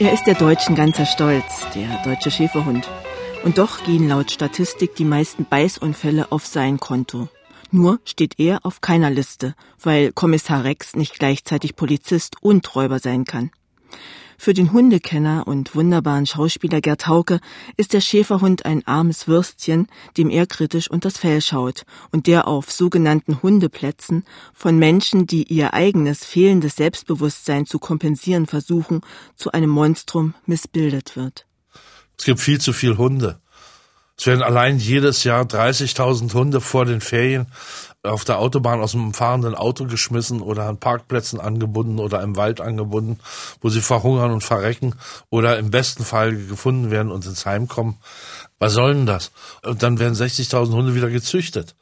Er ist der Deutschen ganzer Stolz, der deutsche Schäferhund. Und doch gehen laut Statistik die meisten Beißunfälle auf sein Konto. Nur steht er auf keiner Liste, weil Kommissar Rex nicht gleichzeitig Polizist und Räuber sein kann. Für den Hundekenner und wunderbaren Schauspieler Gerd Hauke ist der Schäferhund ein armes Würstchen, dem er kritisch unters Fell schaut und der auf sogenannten Hundeplätzen von Menschen, die ihr eigenes fehlendes Selbstbewusstsein zu kompensieren versuchen, zu einem Monstrum missbildet wird. Es gibt viel zu viel Hunde. Es werden allein jedes Jahr 30.000 Hunde vor den Ferien auf der Autobahn aus dem fahrenden Auto geschmissen oder an Parkplätzen angebunden oder im Wald angebunden, wo sie verhungern und verrecken oder im besten Fall gefunden werden und ins Heim kommen. Was soll denn das? Und dann werden 60.000 Hunde wieder gezüchtet.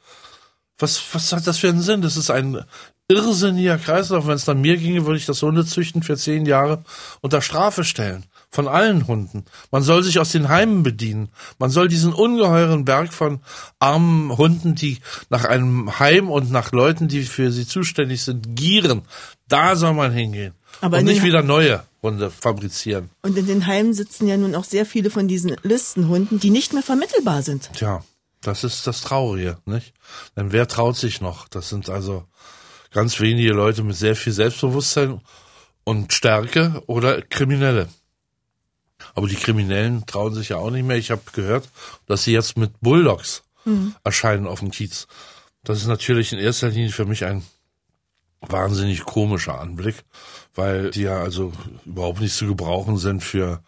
Was, was hat das für einen Sinn? Das ist ein irrsinniger Kreislauf. Wenn es nach mir ginge, würde ich das Hundezüchten für zehn Jahre unter Strafe stellen von allen Hunden. Man soll sich aus den Heimen bedienen. Man soll diesen ungeheuren Berg von armen Hunden, die nach einem Heim und nach Leuten, die für sie zuständig sind, gieren. Da soll man hingehen. Aber und nicht wieder neue Hunde fabrizieren. Und in den Heimen sitzen ja nun auch sehr viele von diesen Listenhunden, die nicht mehr vermittelbar sind. Tja, das ist das Traurige, nicht? Denn wer traut sich noch? Das sind also ganz wenige Leute mit sehr viel Selbstbewusstsein und Stärke oder Kriminelle. Aber die Kriminellen trauen sich ja auch nicht mehr. Ich habe gehört, dass sie jetzt mit Bulldogs mhm. erscheinen auf dem Kiez. Das ist natürlich in erster Linie für mich ein wahnsinnig komischer Anblick, weil die ja also überhaupt nicht zu gebrauchen sind für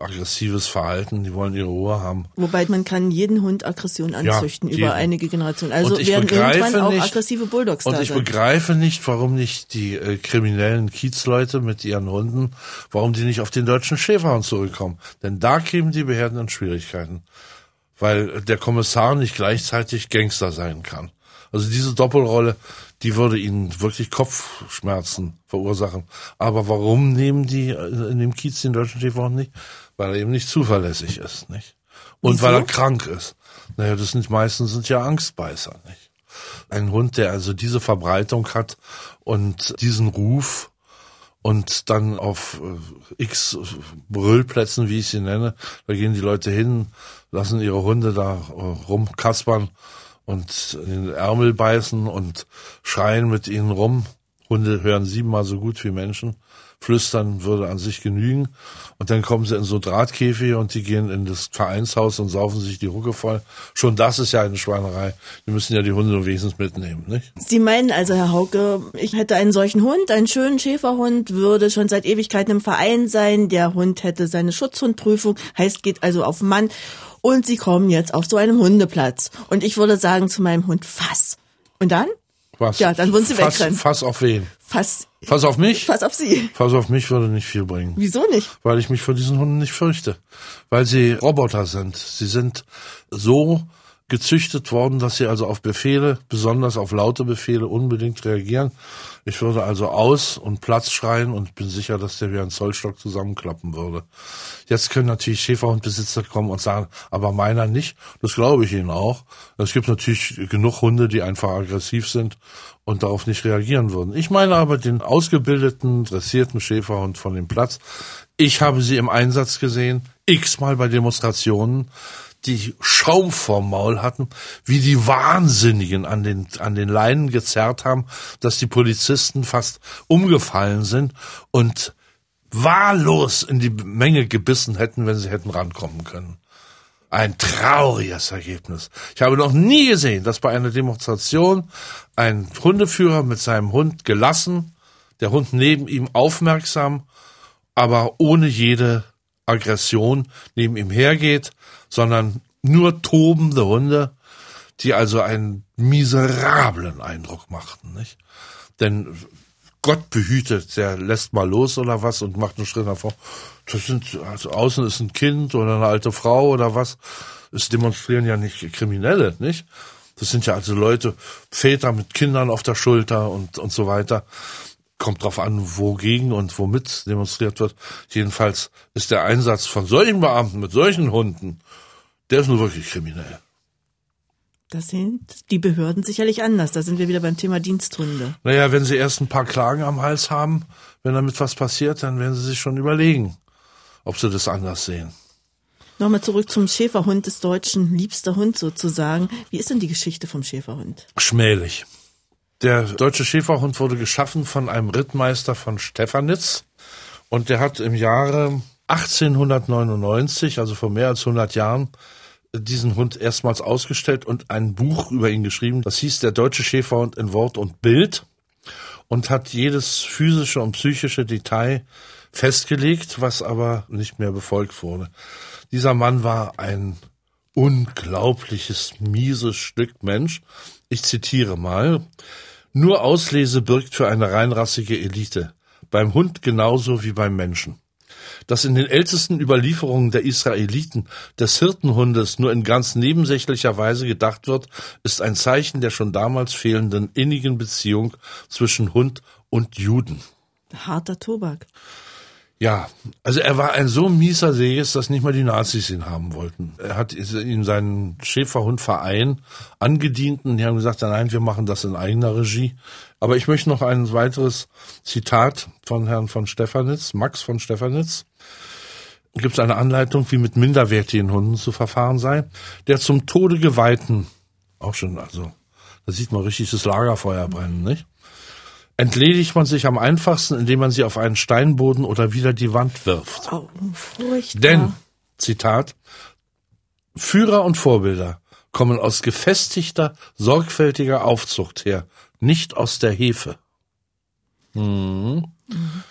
aggressives Verhalten, die wollen ihre Ruhe haben. Wobei man kann jeden Hund Aggression anzüchten ja, über einige Generationen. Also werden irgendwann auch nicht, aggressive Bulldogs Und ich sein. begreife nicht, warum nicht die äh, kriminellen Kiezleute mit ihren Hunden, warum die nicht auf den deutschen Schäferhund zurückkommen. Denn da kämen die Behörden in Schwierigkeiten. Weil der Kommissar nicht gleichzeitig Gangster sein kann. Also diese Doppelrolle, die würde ihnen wirklich Kopfschmerzen verursachen. Aber warum nehmen die äh, in dem Kiez den deutschen Schäferhund nicht? weil er eben nicht zuverlässig ist, nicht? Und Wieso? weil er krank ist. Naja, das sind meistens sind ja Angstbeißer, nicht? Ein Hund, der also diese Verbreitung hat und diesen Ruf und dann auf äh, x Brüllplätzen, wie ich sie nenne, da gehen die Leute hin, lassen ihre Hunde da äh, rumkaspern und in den Ärmel beißen und schreien mit ihnen rum. Hunde hören siebenmal so gut wie Menschen flüstern würde an sich genügen. Und dann kommen sie in so Drahtkäfige und die gehen in das Vereinshaus und saufen sich die Hucke voll. Schon das ist ja eine Schweinerei. Die müssen ja die Hunde nur wenigstens mitnehmen, nicht? Sie meinen also, Herr Hauke, ich hätte einen solchen Hund, einen schönen Schäferhund, würde schon seit Ewigkeiten im Verein sein. Der Hund hätte seine Schutzhundprüfung, heißt geht also auf Mann. Und Sie kommen jetzt auf so einem Hundeplatz. Und ich würde sagen zu meinem Hund, fass. Und dann? Was? Ja, dann würden Sie fass, wegrennen. Fass auf wen? Fass. Fass auf mich? Fass auf Sie. Fass auf mich würde nicht viel bringen. Wieso nicht? Weil ich mich vor diesen Hunden nicht fürchte. Weil sie Roboter sind. Sie sind so gezüchtet worden, dass sie also auf Befehle, besonders auf laute Befehle, unbedingt reagieren. Ich würde also aus und Platz schreien und bin sicher, dass der wie ein Zollstock zusammenklappen würde. Jetzt können natürlich Schäferhundbesitzer kommen und sagen, aber meiner nicht. Das glaube ich ihnen auch. Es gibt natürlich genug Hunde, die einfach aggressiv sind und darauf nicht reagieren würden. Ich meine aber den ausgebildeten, dressierten Schäferhund von dem Platz. Ich habe sie im Einsatz gesehen, x-mal bei Demonstrationen die Schaum vorm Maul hatten, wie die Wahnsinnigen an den, an den Leinen gezerrt haben, dass die Polizisten fast umgefallen sind und wahllos in die Menge gebissen hätten, wenn sie hätten rankommen können. Ein trauriges Ergebnis. Ich habe noch nie gesehen, dass bei einer Demonstration ein Hundeführer mit seinem Hund gelassen, der Hund neben ihm aufmerksam, aber ohne jede Aggression neben ihm hergeht, sondern nur tobende Hunde, die also einen miserablen Eindruck machten, nicht? Denn Gott behütet, der lässt mal los oder was und macht einen Schritt nach vorne. Das sind, also außen ist ein Kind oder eine alte Frau oder was. Es demonstrieren ja nicht Kriminelle, nicht? Das sind ja also Leute, Väter mit Kindern auf der Schulter und, und so weiter kommt drauf an, wogegen und womit demonstriert wird. Jedenfalls ist der Einsatz von solchen Beamten mit solchen Hunden, der ist nur wirklich kriminell. Das sind die Behörden sicherlich anders. Da sind wir wieder beim Thema Diensthunde. Naja, wenn sie erst ein paar Klagen am Hals haben, wenn damit was passiert, dann werden sie sich schon überlegen, ob sie das anders sehen. Nochmal zurück zum Schäferhund des Deutschen, liebster Hund sozusagen. Wie ist denn die Geschichte vom Schäferhund? Schmählich. Der deutsche Schäferhund wurde geschaffen von einem Rittmeister von Stefanitz und der hat im Jahre 1899, also vor mehr als 100 Jahren, diesen Hund erstmals ausgestellt und ein Buch über ihn geschrieben. Das hieß Der deutsche Schäferhund in Wort und Bild und hat jedes physische und psychische Detail festgelegt, was aber nicht mehr befolgt wurde. Dieser Mann war ein unglaubliches, mieses Stück Mensch. Ich zitiere mal. Nur Auslese birgt für eine reinrassige Elite. Beim Hund genauso wie beim Menschen dass in den ältesten Überlieferungen der Israeliten des Hirtenhundes nur in ganz nebensächlicher Weise gedacht wird, ist ein Zeichen der schon damals fehlenden innigen Beziehung zwischen Hund und Juden. Harter Tobak. Ja, also er war ein so mieser Sees, dass nicht mal die Nazis ihn haben wollten. Er hat in seinen Schäferhundverein angedienten, die haben gesagt, nein, wir machen das in eigener Regie. Aber ich möchte noch ein weiteres Zitat von Herrn von Stefanitz, Max von Stefanitz. Gibt es eine Anleitung, wie mit minderwertigen Hunden zu verfahren sei? Der zum Tode geweihten, auch schon, also, da sieht man richtig das Lagerfeuer brennen, nicht? Entledigt man sich am einfachsten, indem man sie auf einen Steinboden oder wieder die Wand wirft. Oh, furchtbar. Denn, Zitat, Führer und Vorbilder kommen aus gefestigter, sorgfältiger Aufzucht her, nicht aus der Hefe. Mhm. Mhm.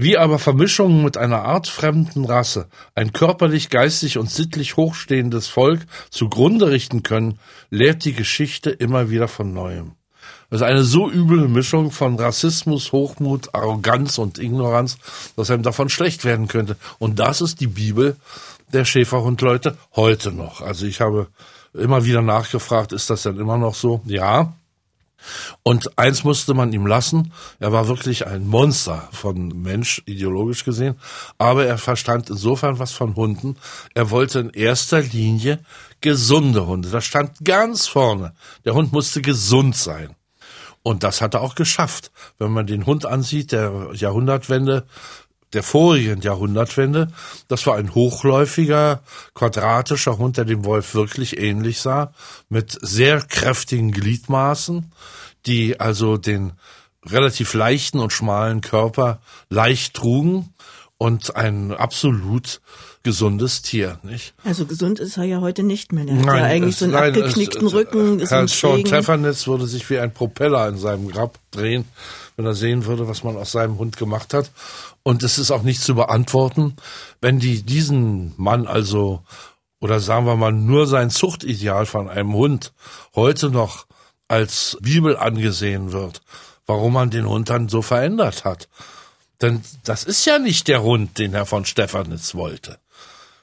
Wie aber Vermischungen mit einer artfremden Rasse ein körperlich, geistig und sittlich hochstehendes Volk zugrunde richten können, lehrt die Geschichte immer wieder von neuem. Das ist eine so üble Mischung von Rassismus, Hochmut, Arroganz und Ignoranz, dass einem davon schlecht werden könnte. Und das ist die Bibel der Schäferhundleute heute noch. Also ich habe immer wieder nachgefragt, ist das denn immer noch so? Ja. Und eins musste man ihm lassen, er war wirklich ein Monster von Mensch, ideologisch gesehen, aber er verstand insofern was von Hunden. Er wollte in erster Linie gesunde Hunde. Das stand ganz vorne. Der Hund musste gesund sein. Und das hat er auch geschafft. Wenn man den Hund ansieht, der Jahrhundertwende, der vorigen Jahrhundertwende, das war ein hochläufiger, quadratischer Hund, der dem Wolf wirklich ähnlich sah, mit sehr kräftigen Gliedmaßen, die also den relativ leichten und schmalen Körper leicht trugen und ein absolut gesundes Tier, nicht? Also gesund ist er ja heute nicht mehr. Er hat ja eigentlich es, so einen nein, abgeknickten es, Rücken. Herr Sean Treffernetz würde sich wie ein Propeller in seinem Grab drehen, wenn er sehen würde, was man aus seinem Hund gemacht hat. Und es ist auch nicht zu beantworten, wenn die diesen Mann also oder sagen wir mal nur sein Zuchtideal von einem Hund heute noch als Bibel angesehen wird, warum man den Hund dann so verändert hat. Denn das ist ja nicht der Hund, den Herr von Stefanitz wollte.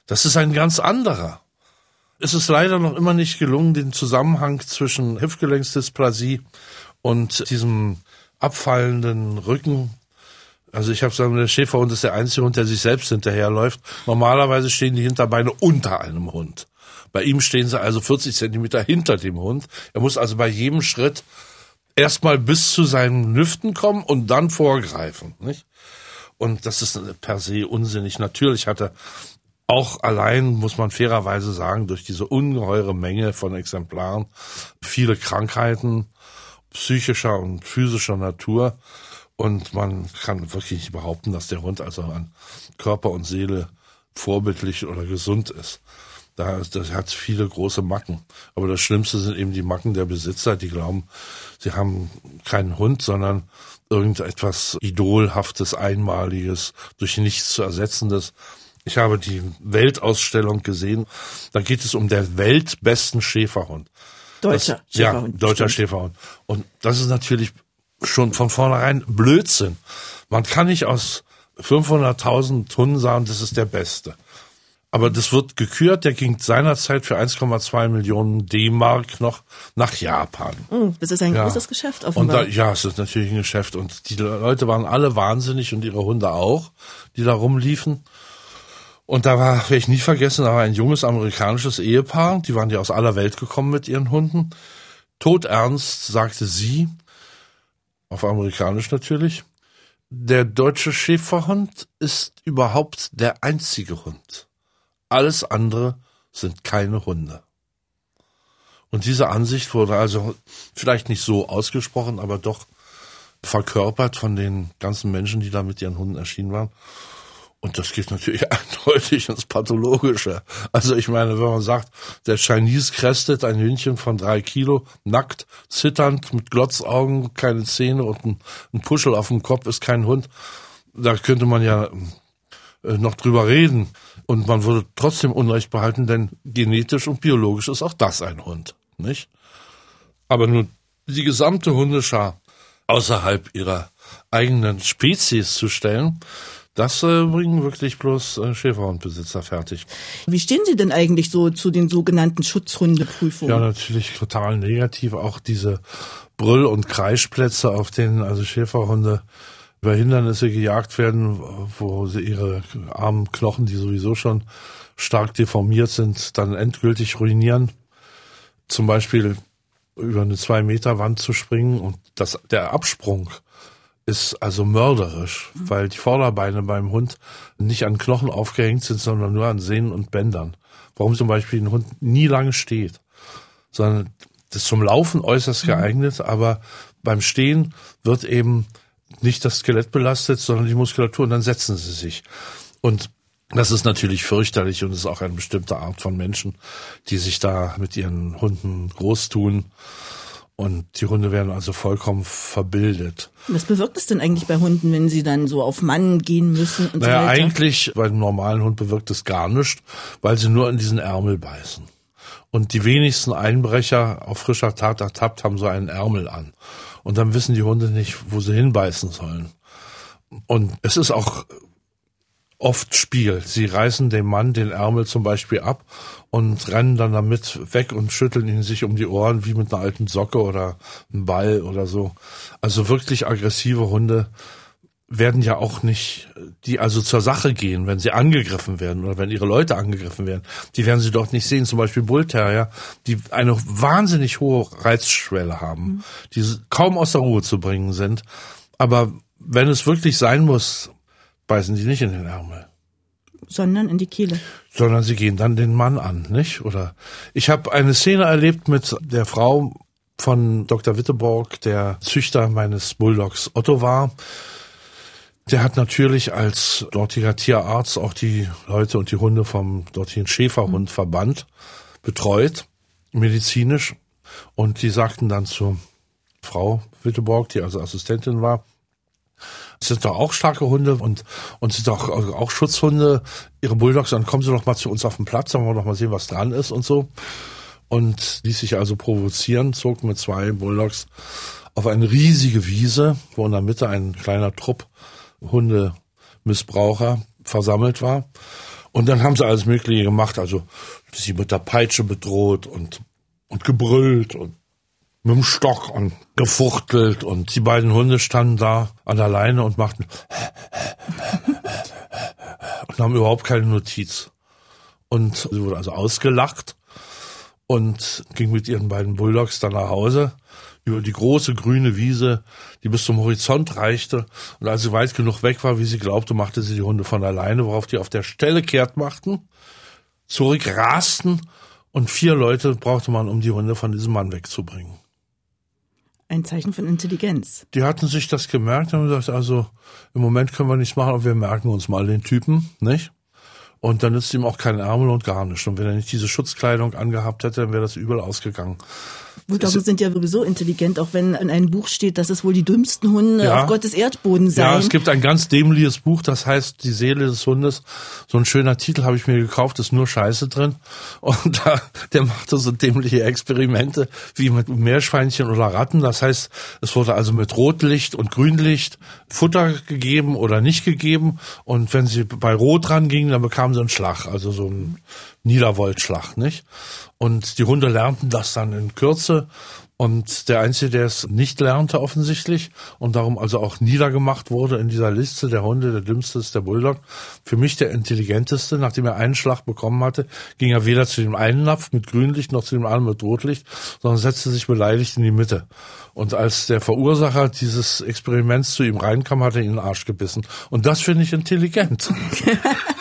Das ist ein ganz anderer. Es ist leider noch immer nicht gelungen, den Zusammenhang zwischen Hüftgelenksdysplasie und diesem abfallenden Rücken. Also ich habe sagen, der Schäferhund ist der einzige Hund, der sich selbst hinterherläuft. Normalerweise stehen die Hinterbeine unter einem Hund. Bei ihm stehen sie also 40 Zentimeter hinter dem Hund. Er muss also bei jedem Schritt erstmal bis zu seinen Hüften kommen und dann vorgreifen. Nicht? Und das ist per se unsinnig. Natürlich hat er auch allein, muss man fairerweise sagen, durch diese ungeheure Menge von Exemplaren viele Krankheiten psychischer und physischer Natur. Und man kann wirklich nicht behaupten, dass der Hund also an Körper und Seele vorbildlich oder gesund ist. Da, das hat viele große Macken. Aber das Schlimmste sind eben die Macken der Besitzer, die glauben, sie haben keinen Hund, sondern irgendetwas Idolhaftes, Einmaliges, durch nichts zu ersetzendes. Ich habe die Weltausstellung gesehen. Da geht es um der weltbesten Schäferhund. Deutscher das, Schäferhund. Ja, deutscher Schäferhund. Und das ist natürlich schon von vornherein Blödsinn. Man kann nicht aus 500.000 Hunden sagen, das ist der Beste. Aber das wird gekürt. Der ging seinerzeit für 1,2 Millionen D-Mark noch nach Japan. Oh, das ist ein ja. großes Geschäft offenbar. Und da, ja, es ist natürlich ein Geschäft. Und die Leute waren alle wahnsinnig und ihre Hunde auch, die da rumliefen. Und da war, werde ich nie vergessen, da war ein junges amerikanisches Ehepaar, die waren ja aus aller Welt gekommen mit ihren Hunden. Todernst sagte sie, auf amerikanisch natürlich, Der deutsche Schäferhund ist überhaupt der einzige Hund. Alles andere sind keine Hunde. Und diese Ansicht wurde also vielleicht nicht so ausgesprochen, aber doch verkörpert von den ganzen Menschen, die da mit ihren Hunden erschienen waren. Und das geht natürlich eindeutig ins Pathologische. Also ich meine, wenn man sagt, der Chinese krästet ein Hündchen von drei Kilo, nackt, zitternd, mit Glotzaugen, keine Zähne und ein, ein Puschel auf dem Kopf ist kein Hund, da könnte man ja äh, noch drüber reden. Und man würde trotzdem Unrecht behalten, denn genetisch und biologisch ist auch das ein Hund, nicht? Aber nur die gesamte Hundeschar außerhalb ihrer eigenen Spezies zu stellen, das äh, bringen wirklich bloß äh, Schäferhundbesitzer fertig. Wie stehen Sie denn eigentlich so zu den sogenannten Schutzhundeprüfungen? Ja, natürlich total negativ. Auch diese Brüll- und Kreischplätze, auf denen also Schäferhunde über Hindernisse gejagt werden, wo sie ihre armen Knochen, die sowieso schon stark deformiert sind, dann endgültig ruinieren. Zum Beispiel über eine zwei Meter Wand zu springen und das, der Absprung ist also mörderisch, weil die Vorderbeine beim Hund nicht an Knochen aufgehängt sind, sondern nur an Sehnen und Bändern. Warum zum Beispiel ein Hund nie lange steht, sondern das ist zum Laufen äußerst mhm. geeignet, aber beim Stehen wird eben nicht das Skelett belastet, sondern die Muskulatur und dann setzen sie sich. Und das ist natürlich fürchterlich und ist auch eine bestimmte Art von Menschen, die sich da mit ihren Hunden groß tun. Und die Hunde werden also vollkommen verbildet. Was bewirkt es denn eigentlich bei Hunden, wenn sie dann so auf Mann gehen müssen und naja, so weiter? eigentlich bei einem normalen Hund bewirkt es gar nichts, weil sie nur in diesen Ärmel beißen. Und die wenigsten Einbrecher auf frischer Tat ertappt haben so einen Ärmel an. Und dann wissen die Hunde nicht, wo sie hinbeißen sollen. Und es ist auch oft Spiel. Sie reißen dem Mann den Ärmel zum Beispiel ab und rennen dann damit weg und schütteln ihn sich um die Ohren wie mit einer alten Socke oder einem Ball oder so. Also wirklich aggressive Hunde werden ja auch nicht, die also zur Sache gehen, wenn sie angegriffen werden oder wenn ihre Leute angegriffen werden. Die werden sie dort nicht sehen. Zum Beispiel Bullterrier, die eine wahnsinnig hohe Reizschwelle haben, mhm. die kaum aus der Ruhe zu bringen sind. Aber wenn es wirklich sein muss, beißen die nicht in den Ärmel. Sondern in die Kehle. Sondern sie gehen dann den Mann an, nicht? Oder ich habe eine Szene erlebt mit der Frau von Dr. Witteborg, der Züchter meines Bulldogs Otto war. Der hat natürlich als dortiger Tierarzt auch die Leute und die Hunde vom dortigen Schäferhundverband betreut, medizinisch. Und die sagten dann zu Frau Witteborg, die also Assistentin war, das sind doch auch starke Hunde und, und sind doch auch Schutzhunde, ihre Bulldogs, dann kommen sie doch mal zu uns auf den Platz, dann wollen wir doch mal sehen, was dran ist und so. Und ließ sich also provozieren, zog mit zwei Bulldogs auf eine riesige Wiese, wo in der Mitte ein kleiner Trupp Hundemissbraucher versammelt war. Und dann haben sie alles Mögliche gemacht, also sie mit der Peitsche bedroht und, und gebrüllt und mit dem Stock und gefuchtelt und die beiden Hunde standen da an der Leine und machten und haben überhaupt keine Notiz. Und sie wurde also ausgelacht und ging mit ihren beiden Bulldogs dann nach Hause über die große grüne Wiese, die bis zum Horizont reichte. Und als sie weit genug weg war, wie sie glaubte, machte sie die Hunde von alleine, worauf die auf der Stelle kehrt machten, zurückrasten und vier Leute brauchte man, um die Hunde von diesem Mann wegzubringen. Ein Zeichen von Intelligenz. Die hatten sich das gemerkt und gesagt, also im Moment können wir nichts machen, aber wir merken uns mal den Typen, nicht? Und dann nützt ihm auch kein Ärmel und gar nichts. Und wenn er nicht diese Schutzkleidung angehabt hätte, dann wäre das übel ausgegangen. Bulldoggen sind ja sowieso intelligent, auch wenn in einem Buch steht, dass es wohl die dümmsten Hunde ja. auf Gottes Erdboden seien. Ja, es gibt ein ganz dämliches Buch, das heißt Die Seele des Hundes. So ein schöner Titel habe ich mir gekauft, ist nur Scheiße drin. Und da, der machte so dämliche Experimente wie mit Meerschweinchen oder Ratten. Das heißt, es wurde also mit Rotlicht und Grünlicht Futter gegeben oder nicht gegeben. Und wenn sie bei Rot dran gingen, dann bekamen sie einen Schlag, also so ein Niedervoltschlag, nicht? Und die Hunde lernten das dann in Kürze Und der Einzige, der es nicht lernte offensichtlich und darum also auch niedergemacht wurde in dieser Liste der Hunde, der dümmste ist der Bulldog. Für mich der intelligenteste, nachdem er einen Schlag bekommen hatte, ging er weder zu dem einen Napf mit Grünlicht noch zu dem anderen mit Rotlicht, sondern setzte sich beleidigt in die Mitte. Und als der Verursacher dieses Experiments zu ihm reinkam, hat er ihn in den Arsch gebissen. Und das finde ich intelligent.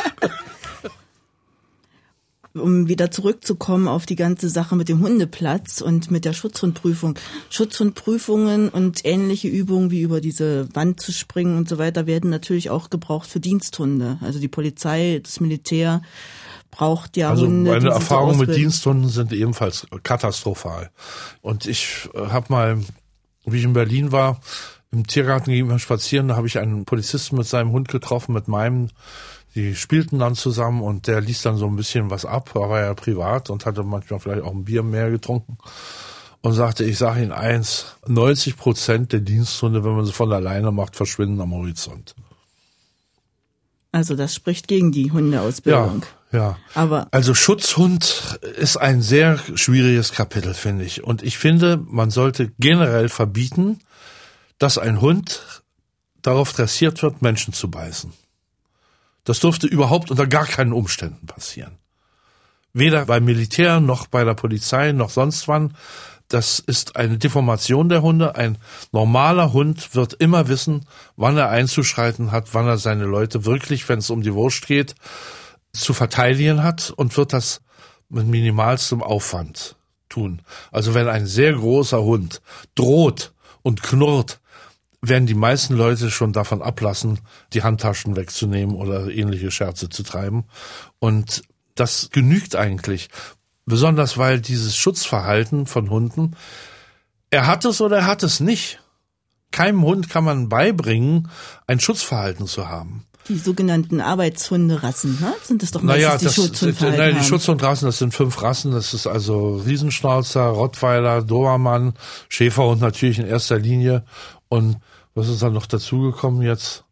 um wieder zurückzukommen auf die ganze Sache mit dem Hundeplatz und mit der Schutzhundprüfung. Schutzhundprüfungen und ähnliche Übungen wie über diese Wand zu springen und so weiter werden natürlich auch gebraucht für Diensthunde. Also die Polizei, das Militär braucht ja also Hunde. Meine Erfahrungen mit Diensthunden sind ebenfalls katastrophal. Und ich äh, habe mal, wie ich in Berlin war, im Tiergarten gegenüber spazieren, da habe ich einen Polizisten mit seinem Hund getroffen, mit meinem die spielten dann zusammen und der ließ dann so ein bisschen was ab, war ja privat und hatte manchmal vielleicht auch ein Bier mehr getrunken und sagte, ich sage Ihnen eins, 90 Prozent der Diensthunde, wenn man sie von alleine macht, verschwinden am Horizont. Also das spricht gegen die Hundeausbildung. Ja, ja. Aber also Schutzhund ist ein sehr schwieriges Kapitel, finde ich. Und ich finde, man sollte generell verbieten, dass ein Hund darauf dressiert wird, Menschen zu beißen. Das durfte überhaupt unter gar keinen Umständen passieren. Weder beim Militär noch bei der Polizei noch sonst wann. Das ist eine Deformation der Hunde. Ein normaler Hund wird immer wissen, wann er einzuschreiten hat, wann er seine Leute wirklich, wenn es um die Wurst geht, zu verteidigen hat und wird das mit minimalstem Aufwand tun. Also wenn ein sehr großer Hund droht und knurrt, werden die meisten Leute schon davon ablassen, die Handtaschen wegzunehmen oder ähnliche Scherze zu treiben. Und das genügt eigentlich. Besonders weil dieses Schutzverhalten von Hunden, er hat es oder er hat es nicht. Keinem Hund kann man beibringen, ein Schutzverhalten zu haben. Die sogenannten Arbeitshunderassen, ne? sind das doch meistens naja, die das, Schutzhundverhalten Nein, die Schutzhundrassen, das sind fünf Rassen. Das ist also Riesenschnauzer, Rottweiler, Dobermann, Schäferhund natürlich in erster Linie und was ist dann noch dazugekommen jetzt?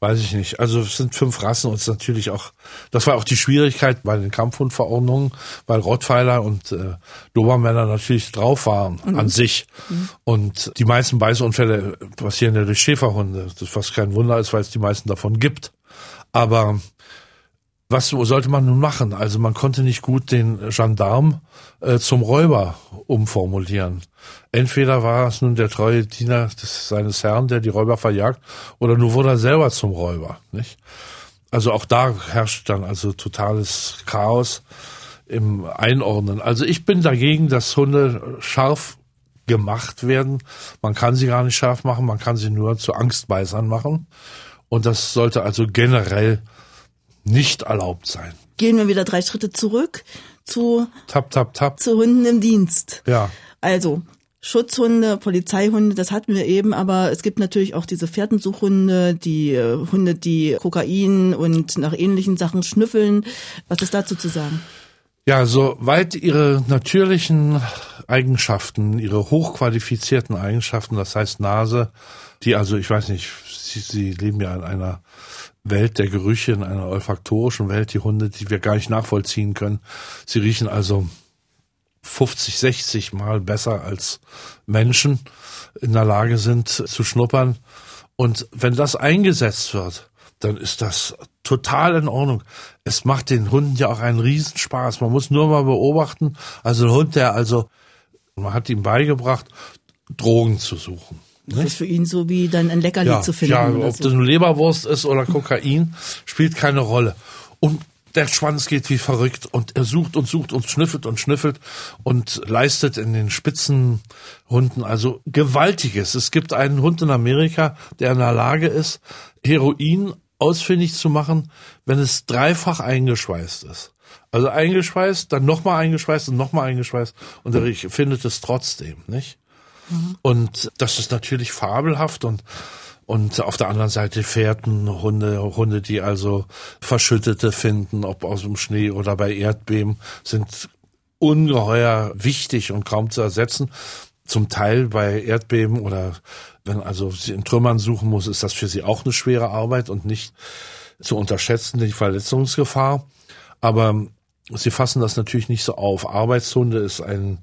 Weiß ich nicht. Also es sind fünf Rassen und es ist natürlich auch, das war auch die Schwierigkeit bei den Kampfhundverordnungen, weil Rottweiler und äh, Dobermänner natürlich drauf waren mhm. an sich. Mhm. Und die meisten Beißunfälle passieren ja durch Schäferhunde, das was kein Wunder ist, weil es die meisten davon gibt. Aber was sollte man nun machen? Also man konnte nicht gut den Gendarm äh, zum Räuber umformulieren. Entweder war es nun der treue Diener des, seines Herrn, der die Räuber verjagt, oder nur wurde er selber zum Räuber. Nicht? Also auch da herrscht dann also totales Chaos im Einordnen. Also ich bin dagegen, dass Hunde scharf gemacht werden. Man kann sie gar nicht scharf machen, man kann sie nur zu Angstbeißern machen. Und das sollte also generell nicht erlaubt sein. Gehen wir wieder drei Schritte zurück zu tap tap tap zu Hunden im Dienst. Ja. Also Schutzhunde, Polizeihunde, das hatten wir eben, aber es gibt natürlich auch diese Pferdensuchhunde, die äh, Hunde, die Kokain und nach ähnlichen Sachen schnüffeln. Was ist dazu zu sagen? Ja, soweit ihre natürlichen Eigenschaften, ihre hochqualifizierten Eigenschaften, das heißt Nase, die also, ich weiß nicht, sie, sie leben ja in einer Welt der Gerüche, in einer olfaktorischen Welt, die Hunde, die wir gar nicht nachvollziehen können. Sie riechen also 50, 60 Mal besser als Menschen in der Lage sind zu schnuppern. Und wenn das eingesetzt wird, dann ist das total in Ordnung. Es macht den Hunden ja auch einen Riesenspaß. Man muss nur mal beobachten, also ein Hund, der also, man hat ihm beigebracht, Drogen zu suchen. Das ist für ihn so wie dann ein Leckerli ja, zu finden. Ja, ob so. das eine Leberwurst ist oder Kokain, spielt keine Rolle. Und der Schwanz geht wie verrückt und er sucht und sucht und schnüffelt und schnüffelt und leistet in den Spitzenhunden also Gewaltiges. Es gibt einen Hund in Amerika, der in der Lage ist, Heroin ausfindig zu machen, wenn es dreifach eingeschweißt ist. Also eingeschweißt, dann nochmal eingeschweißt und nochmal eingeschweißt und er findet es trotzdem, nicht? Und das ist natürlich fabelhaft und und auf der anderen Seite Fährten, Hunde, Hunde, die also Verschüttete finden, ob aus dem Schnee oder bei Erdbeben, sind ungeheuer wichtig und kaum zu ersetzen. Zum Teil bei Erdbeben oder wenn also sie in Trümmern suchen muss, ist das für sie auch eine schwere Arbeit und nicht zu unterschätzen, die Verletzungsgefahr. Aber sie fassen das natürlich nicht so auf. Arbeitshunde ist ein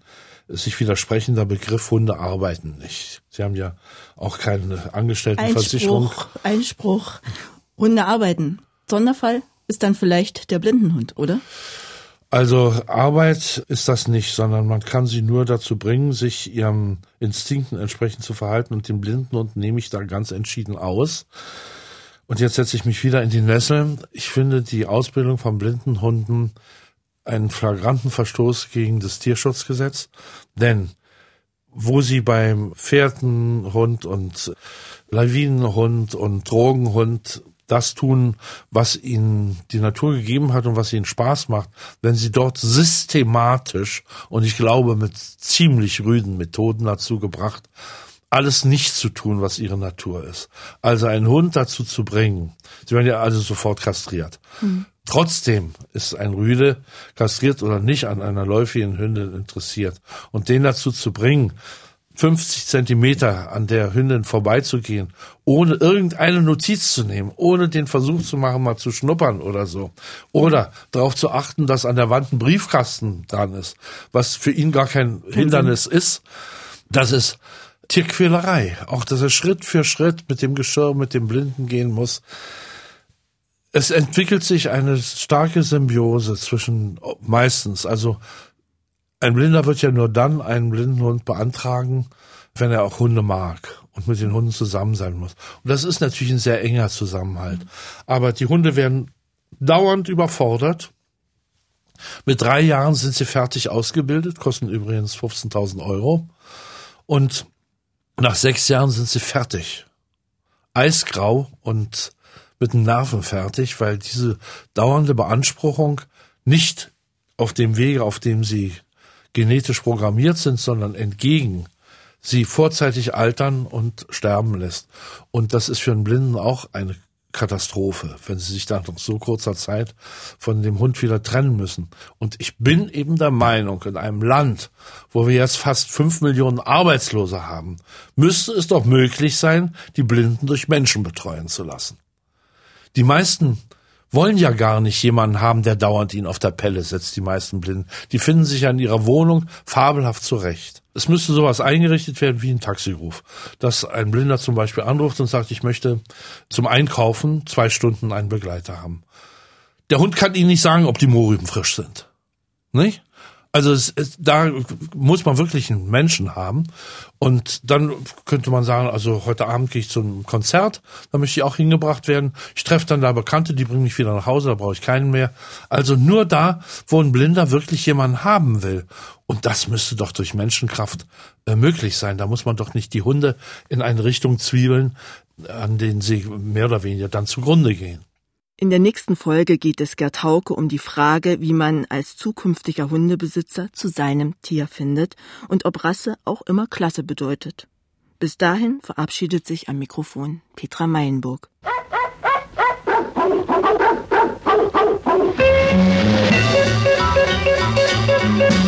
sich widersprechender Begriff, Hunde arbeiten nicht. Sie haben ja auch keine Angestelltenversicherung. Einspruch, Einspruch. Hunde arbeiten. Sonderfall ist dann vielleicht der Blindenhund, oder? Also Arbeit ist das nicht, sondern man kann sie nur dazu bringen, sich ihren Instinkten entsprechend zu verhalten und den Blindenhund nehme ich da ganz entschieden aus. Und jetzt setze ich mich wieder in die Nessel. Ich finde die Ausbildung von Blindenhunden einen flagranten Verstoß gegen das Tierschutzgesetz, denn wo sie beim Pferdenhund und Lawinenhund und Drogenhund das tun, was ihnen die Natur gegeben hat und was ihnen Spaß macht, wenn sie dort systematisch und ich glaube mit ziemlich rüden Methoden dazu gebracht, alles nicht zu tun, was ihre Natur ist. Also einen Hund dazu zu bringen, sie werden ja also sofort kastriert. Mhm. Trotzdem ist ein Rüde kastriert oder nicht an einer läufigen Hündin interessiert. Und den dazu zu bringen, 50 Zentimeter an der Hündin vorbeizugehen, ohne irgendeine Notiz zu nehmen, ohne den Versuch zu machen, mal zu schnuppern oder so. Oder darauf zu achten, dass an der Wand ein Briefkasten dran ist, was für ihn gar kein Hindernis ist. Das ist Tierquälerei. Auch, dass er Schritt für Schritt mit dem Geschirr, mit dem Blinden gehen muss. Es entwickelt sich eine starke Symbiose zwischen meistens, also ein Blinder wird ja nur dann einen Blindenhund beantragen, wenn er auch Hunde mag und mit den Hunden zusammen sein muss. Und das ist natürlich ein sehr enger Zusammenhalt. Aber die Hunde werden dauernd überfordert. Mit drei Jahren sind sie fertig ausgebildet, kosten übrigens 15.000 Euro. Und nach sechs Jahren sind sie fertig. Eisgrau und mit den Nerven fertig, weil diese dauernde Beanspruchung nicht auf dem Wege, auf dem sie genetisch programmiert sind, sondern entgegen sie vorzeitig altern und sterben lässt. Und das ist für einen Blinden auch eine Katastrophe, wenn sie sich dann nach so kurzer Zeit von dem Hund wieder trennen müssen. Und ich bin eben der Meinung, in einem Land, wo wir jetzt fast fünf Millionen Arbeitslose haben, müsste es doch möglich sein, die Blinden durch Menschen betreuen zu lassen. Die meisten wollen ja gar nicht jemanden haben, der dauernd ihnen auf der Pelle setzt, die meisten Blinden. Die finden sich an ihrer Wohnung fabelhaft zurecht. Es müsste sowas eingerichtet werden wie ein Taxiruf. Dass ein Blinder zum Beispiel anruft und sagt, ich möchte zum Einkaufen zwei Stunden einen Begleiter haben. Der Hund kann ihnen nicht sagen, ob die Mohrrüben frisch sind. Nicht? Also es, es, da muss man wirklich einen Menschen haben. Und dann könnte man sagen, also heute Abend gehe ich zum Konzert, da möchte ich auch hingebracht werden. Ich treffe dann da Bekannte, die bringen mich wieder nach Hause, da brauche ich keinen mehr. Also nur da, wo ein Blinder wirklich jemanden haben will. Und das müsste doch durch Menschenkraft äh, möglich sein. Da muss man doch nicht die Hunde in eine Richtung zwiebeln, an denen sie mehr oder weniger dann zugrunde gehen. In der nächsten Folge geht es Gerd Hauke um die Frage, wie man als zukünftiger Hundebesitzer zu seinem Tier findet und ob Rasse auch immer Klasse bedeutet. Bis dahin verabschiedet sich am Mikrofon Petra Meilenburg. Musik